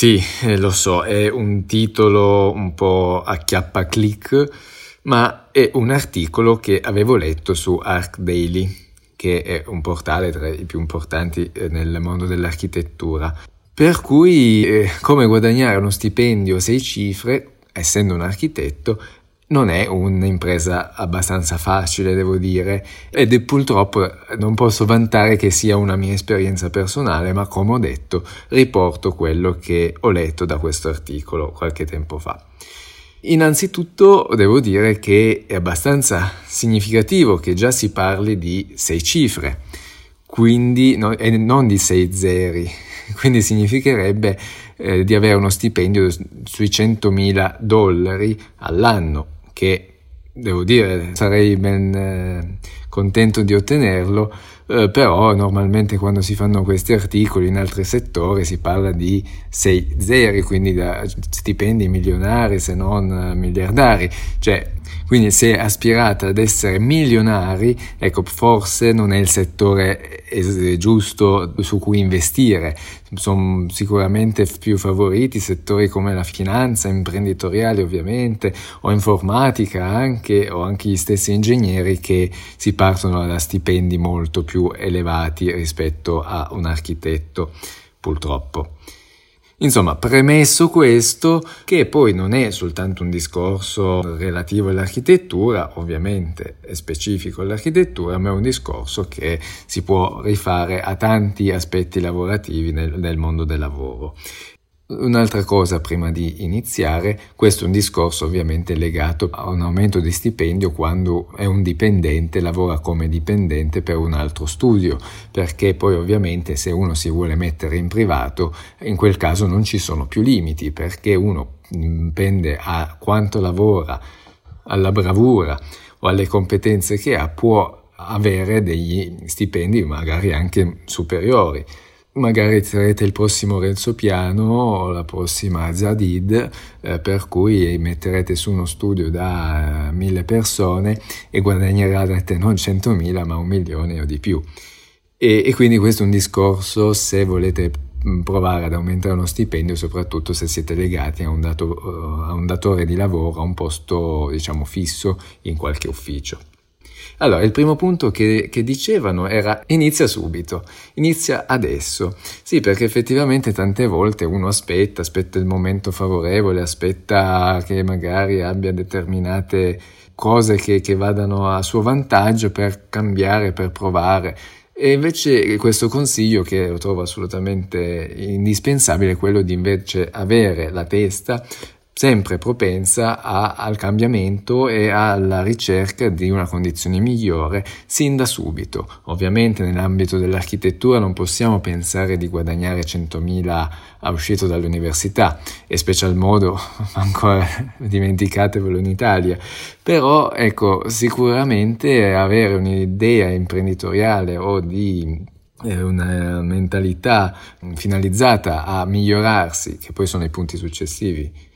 Sì, eh, lo so, è un titolo un po' a chiappa click, ma è un articolo che avevo letto su Arc Daily, che è un portale tra i più importanti eh, nel mondo dell'architettura. Per cui eh, come guadagnare uno stipendio a sei cifre, essendo un architetto, non è un'impresa abbastanza facile, devo dire, ed purtroppo non posso vantare che sia una mia esperienza personale, ma come ho detto, riporto quello che ho letto da questo articolo qualche tempo fa. Innanzitutto devo dire che è abbastanza significativo che già si parli di sei cifre, quindi no, e non di sei zeri, quindi significherebbe eh, di avere uno stipendio sui 100.000 dollari all'anno, che devo dire sarei ben eh, contento di ottenerlo, eh, però normalmente quando si fanno questi articoli in altri settori si parla di 6 zeri, quindi da stipendi milionari se non miliardari, cioè quindi se aspirate ad essere milionari, ecco, forse non è il settore giusto su cui investire. Sono sicuramente più favoriti settori come la finanza, imprenditoriale ovviamente, o informatica anche, o anche gli stessi ingegneri che si partono da stipendi molto più elevati rispetto a un architetto, purtroppo. Insomma, premesso questo, che poi non è soltanto un discorso relativo all'architettura, ovviamente è specifico all'architettura, ma è un discorso che si può rifare a tanti aspetti lavorativi nel, nel mondo del lavoro. Un'altra cosa prima di iniziare, questo è un discorso ovviamente legato a un aumento di stipendio quando è un dipendente, lavora come dipendente per un altro studio, perché poi ovviamente se uno si vuole mettere in privato, in quel caso non ci sono più limiti, perché uno dipende a quanto lavora, alla bravura o alle competenze che ha, può avere degli stipendi magari anche superiori magari sarete il prossimo Renzo Piano o la prossima Zadid, eh, per cui metterete su uno studio da eh, mille persone e guadagnerete non 100.000 ma un milione o di più. E, e quindi questo è un discorso se volete mm, provare ad aumentare uno stipendio, soprattutto se siete legati a un, dato, uh, a un datore di lavoro, a un posto diciamo fisso in qualche ufficio. Allora, il primo punto che, che, dicevano era inizia subito, inizia adesso. Sì, perché effettivamente tante volte uno aspetta, aspetta il momento favorevole, aspetta che magari abbia determinate cose che, che vadano a suo vantaggio per cambiare, per provare. E invece questo consiglio che lo trovo assolutamente indispensabile è quello di invece avere la testa sempre propensa a, al cambiamento e alla ricerca di una condizione migliore sin da subito. Ovviamente nell'ambito dell'architettura non possiamo pensare di guadagnare 100.000 a uscito dall'università e special modo ancora dimenticatevelo in Italia. Però ecco, sicuramente avere un'idea imprenditoriale o di eh, una mentalità finalizzata a migliorarsi, che poi sono i punti successivi,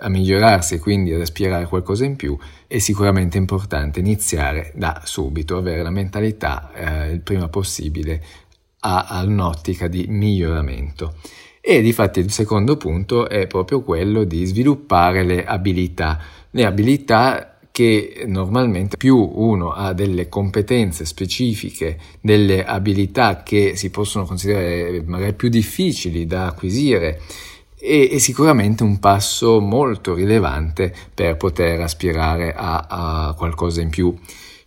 a migliorarsi e quindi ad aspirare a qualcosa in più, è sicuramente importante iniziare da subito, avere la mentalità eh, il prima possibile a, a un'ottica di miglioramento. E difatti il secondo punto è proprio quello di sviluppare le abilità, le abilità che normalmente più uno ha delle competenze specifiche, delle abilità che si possono considerare magari più difficili da acquisire e, sicuramente un passo molto rilevante per poter aspirare a, a qualcosa in più.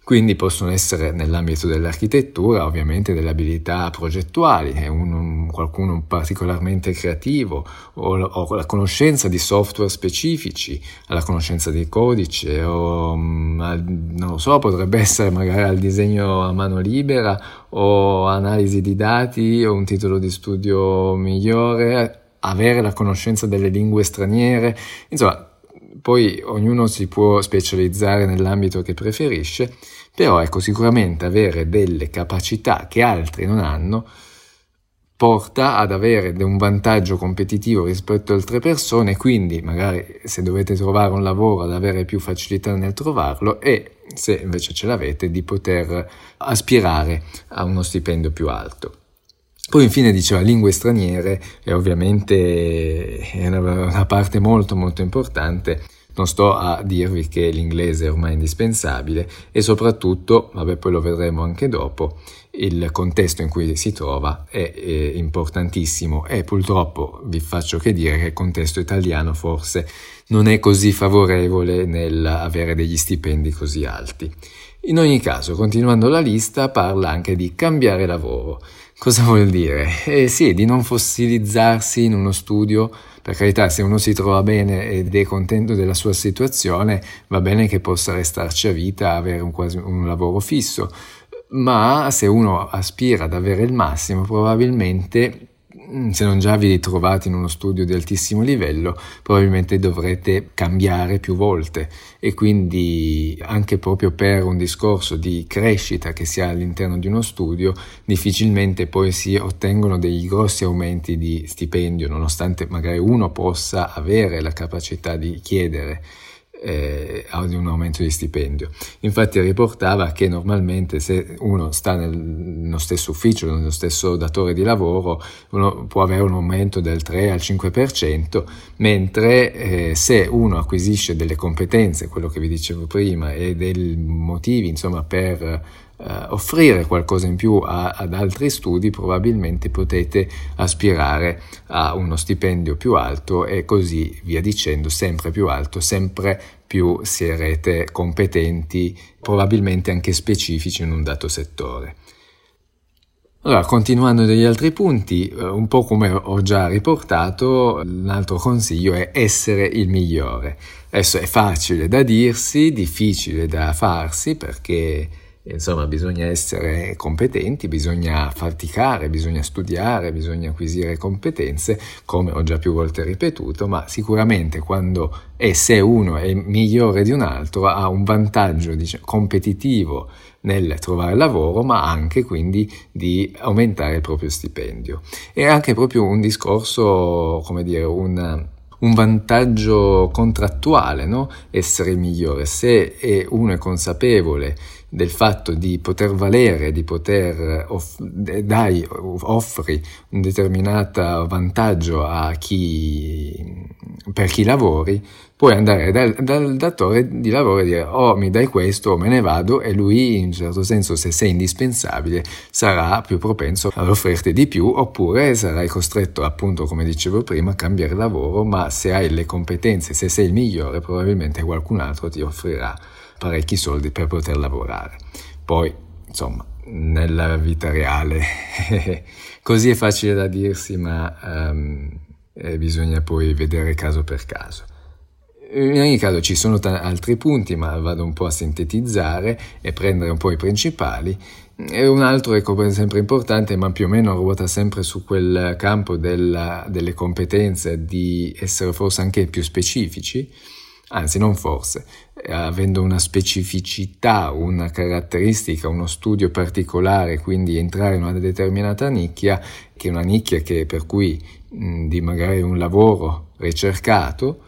Quindi possono essere nell'ambito dell'architettura ovviamente delle abilità progettuali, un, un, qualcuno particolarmente creativo o, o, la conoscenza di software specifici, la conoscenza di codice o mm, non lo so, potrebbe essere magari al disegno a mano libera o analisi di dati o un titolo di studio migliore avere la conoscenza delle lingue straniere, insomma, poi ognuno si può specializzare nell'ambito che preferisce, però ecco, sicuramente avere delle capacità che altri non hanno porta ad avere un vantaggio competitivo rispetto ad altre persone, quindi magari se dovete trovare un lavoro ad avere più facilità nel trovarlo e se invece ce l'avete di poter aspirare a uno stipendio più alto. Poi infine diceva lingue straniere e ovviamente è una, una parte molto molto importante non sto a dirvi che l'inglese è ormai indispensabile e soprattutto, vabbè poi lo vedremo anche dopo, il contesto in cui si trova è, è, importantissimo e purtroppo vi faccio che dire che il contesto italiano forse non è così favorevole nell'avere degli stipendi così alti. In ogni caso, continuando la lista, parla anche di cambiare lavoro. Cosa vuol dire? Eh sì, di non fossilizzarsi in uno studio per carità, se uno si trova bene ed è contento della sua situazione, va bene che possa restarci a vita, avere un, quasi, un lavoro fisso, ma se uno aspira ad avere il massimo, probabilmente se non già vi ritrovate in uno studio di altissimo livello, probabilmente dovrete cambiare più volte. E quindi anche proprio per un discorso di crescita che si ha all'interno di uno studio, difficilmente poi si ottengono dei grossi aumenti di stipendio, nonostante magari uno possa avere la capacità di chiedere eh, di un aumento di stipendio. Infatti riportava che normalmente se uno sta nel, nello stesso ufficio, nello stesso datore di lavoro, uno può avere un aumento del 3 al 5%, mentre eh, se uno acquisisce delle competenze, quello che vi dicevo prima, e dei motivi insomma, per Uh, offrire qualcosa in più a, ad altri studi, probabilmente potete aspirare a uno stipendio più alto e così via dicendo, sempre più alto, sempre più sarete competenti, probabilmente anche specifici in un dato settore. Allora, continuando degli altri punti, eh, un po' come ho già riportato, un altro consiglio è essere il migliore. Adesso è facile da dirsi, difficile da farsi perché Insomma, bisogna essere competenti, bisogna faticare, bisogna studiare, bisogna acquisire competenze, come ho già più volte ripetuto, ma sicuramente quando e se uno è migliore di un altro ha un vantaggio diciamo, competitivo nel trovare lavoro, ma anche quindi di aumentare il proprio stipendio. È anche proprio un discorso, come dire, un un vantaggio contrattuale, no? essere migliore. Se uno è consapevole del fatto di poter valere, di poter off- dai, offri un determinato vantaggio chi, per chi lavori, puoi andare dal, dal, datore di lavoro e dire oh mi dai questo o me ne vado e lui in un certo senso se sei indispensabile sarà più propenso ad offrirti di più oppure sarai costretto appunto come dicevo prima a cambiare lavoro ma se hai le competenze, se sei il migliore probabilmente qualcun altro ti offrirà parecchi soldi per poter lavorare. Poi, insomma, nella vita reale così è facile da dirsi, ma um, bisogna poi vedere caso per caso. In ogni caso ci sono t- altri punti, ma vado un po' a sintetizzare e prendere un po' i principali. E un altro, ecco, sempre importante, ma più o meno ruota sempre su quel campo della, delle competenze di essere forse anche più specifici anzi non forse, avendo una specificità, una caratteristica, uno studio particolare, quindi entrare in una determinata nicchia, che è una nicchia che per cui mh, di magari un lavoro ricercato,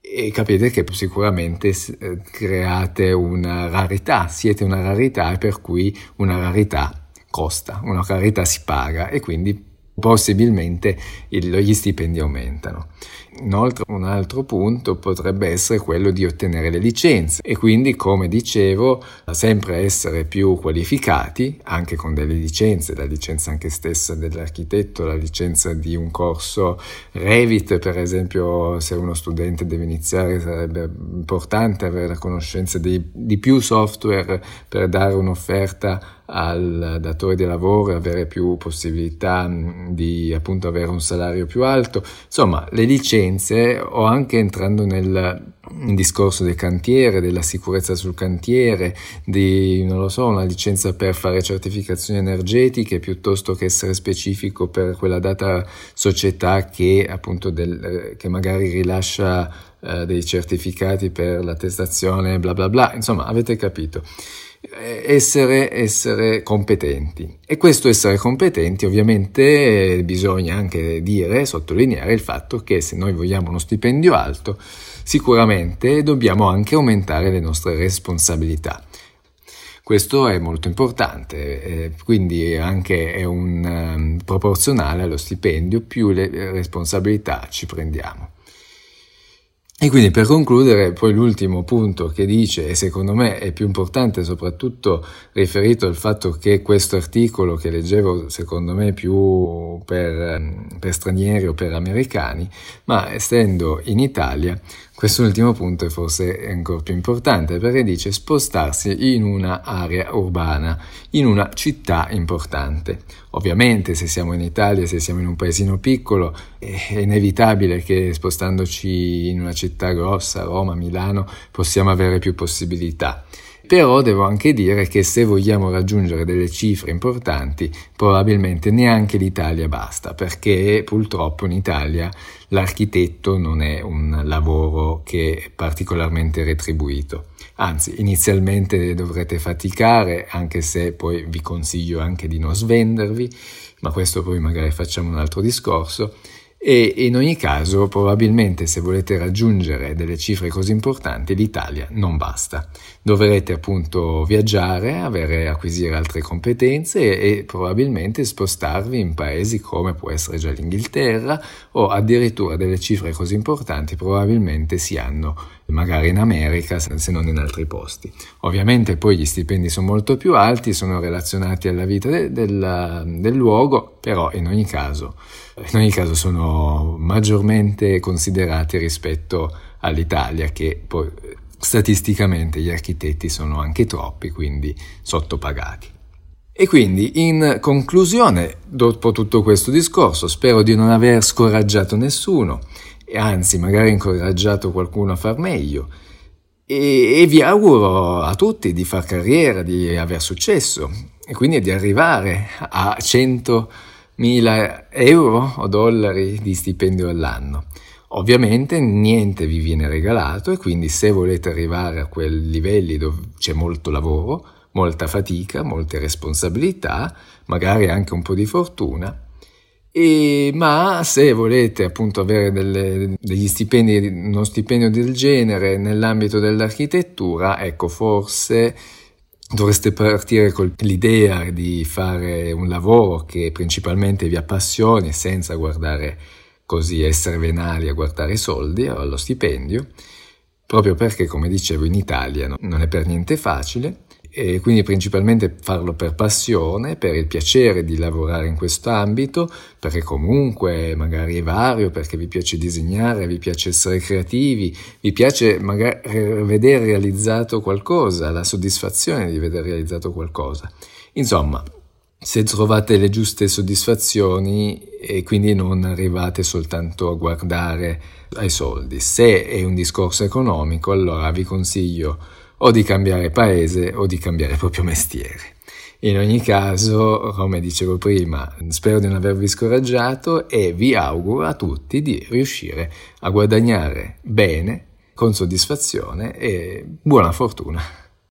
e capite che sicuramente eh, create una rarità, siete una rarità e per cui una rarità costa, una rarità si paga e quindi possibilmente il, gli stipendi aumentano. Inoltre un altro punto potrebbe essere quello di ottenere le licenze e quindi come dicevo sempre essere più qualificati anche con delle licenze, la licenza anche stessa dell'architetto, la licenza di un corso Revit per esempio se uno studente deve iniziare sarebbe importante avere la conoscenza di, di più software per dare un'offerta al datore di lavoro avere più possibilità di appunto avere un salario più alto. Insomma, le licenze o anche entrando nel discorso del cantiere, della sicurezza sul cantiere, di, non lo so, una licenza per fare certificazioni energetiche piuttosto che essere specifico per quella data società che appunto del, che magari rilascia eh, dei certificati per l'attestazione, bla bla bla, insomma, avete capito. Eh, essere, essere, competenti. E questo essere competenti ovviamente bisogna anche dire, sottolineare il fatto che se noi vogliamo uno stipendio alto, sicuramente dobbiamo anche aumentare le nostre responsabilità. Questo è molto importante, eh, quindi anche è un um, proporzionale allo stipendio, più le responsabilità ci prendiamo. E quindi per concludere, poi l'ultimo punto che dice, e secondo me è più importante soprattutto riferito al fatto che questo articolo che leggevo secondo me più per, per stranieri o per americani, ma essendo in Italia Quest'ultimo punto è forse ancora più importante perché dice spostarsi in una area urbana, in una città importante. Ovviamente se siamo in Italia, se siamo in un paesino piccolo, è inevitabile che spostandoci in una città grossa, Roma, Milano, possiamo avere più possibilità. Però devo anche dire che se vogliamo raggiungere delle cifre importanti, probabilmente neanche l'Italia basta, perché purtroppo in Italia l'architetto non è un lavoro che è particolarmente retribuito. Anzi, inizialmente dovrete faticare, anche se poi vi consiglio anche di non svendervi, ma questo poi magari facciamo un altro discorso e in ogni caso probabilmente se volete raggiungere delle cifre così importanti l'Italia non basta. Dovrete appunto viaggiare, avere, acquisire altre competenze e, probabilmente spostarvi in paesi come può essere già l'Inghilterra o addirittura delle cifre così importanti probabilmente si hanno magari in America se non in altri posti. Ovviamente poi gli stipendi sono molto più alti, sono relazionati alla vita de- del, del luogo, però in ogni caso in ogni caso sono maggiormente considerati rispetto all'Italia che poi statisticamente gli architetti sono anche troppi, quindi sottopagati. E quindi, in conclusione, dopo tutto questo discorso, spero di non aver scoraggiato nessuno, e anzi magari incoraggiato qualcuno a far meglio, e, e vi auguro a tutti di far carriera, di aver successo, e quindi di arrivare a 100 1000 euro o dollari di stipendio all'anno. Ovviamente niente vi viene regalato e quindi se volete arrivare a quei livelli dove c'è molto lavoro, molta fatica, molte responsabilità, magari anche un po' di fortuna, e, ma se volete appunto avere delle, degli stipendi, uno stipendio del genere nell'ambito dell'architettura, ecco forse dovreste partire con l'idea di fare un lavoro che principalmente vi appassioni senza guardare così essere venali a guardare i soldi o allo stipendio, proprio perché come dicevo in Italia non è per niente facile e quindi principalmente farlo per passione, per il piacere di lavorare in questo ambito, perché comunque magari è vario, perché vi piace disegnare, vi piace essere creativi, vi piace magari vedere realizzato qualcosa, la soddisfazione di vedere realizzato qualcosa. Insomma, se trovate le giuste soddisfazioni e quindi non arrivate soltanto a guardare ai soldi. Se è un discorso economico, allora vi consiglio o di cambiare paese o di cambiare proprio mestiere. In ogni caso, come dicevo prima, spero di non avervi scoraggiato e vi auguro a tutti di riuscire a guadagnare bene, con soddisfazione e buona fortuna.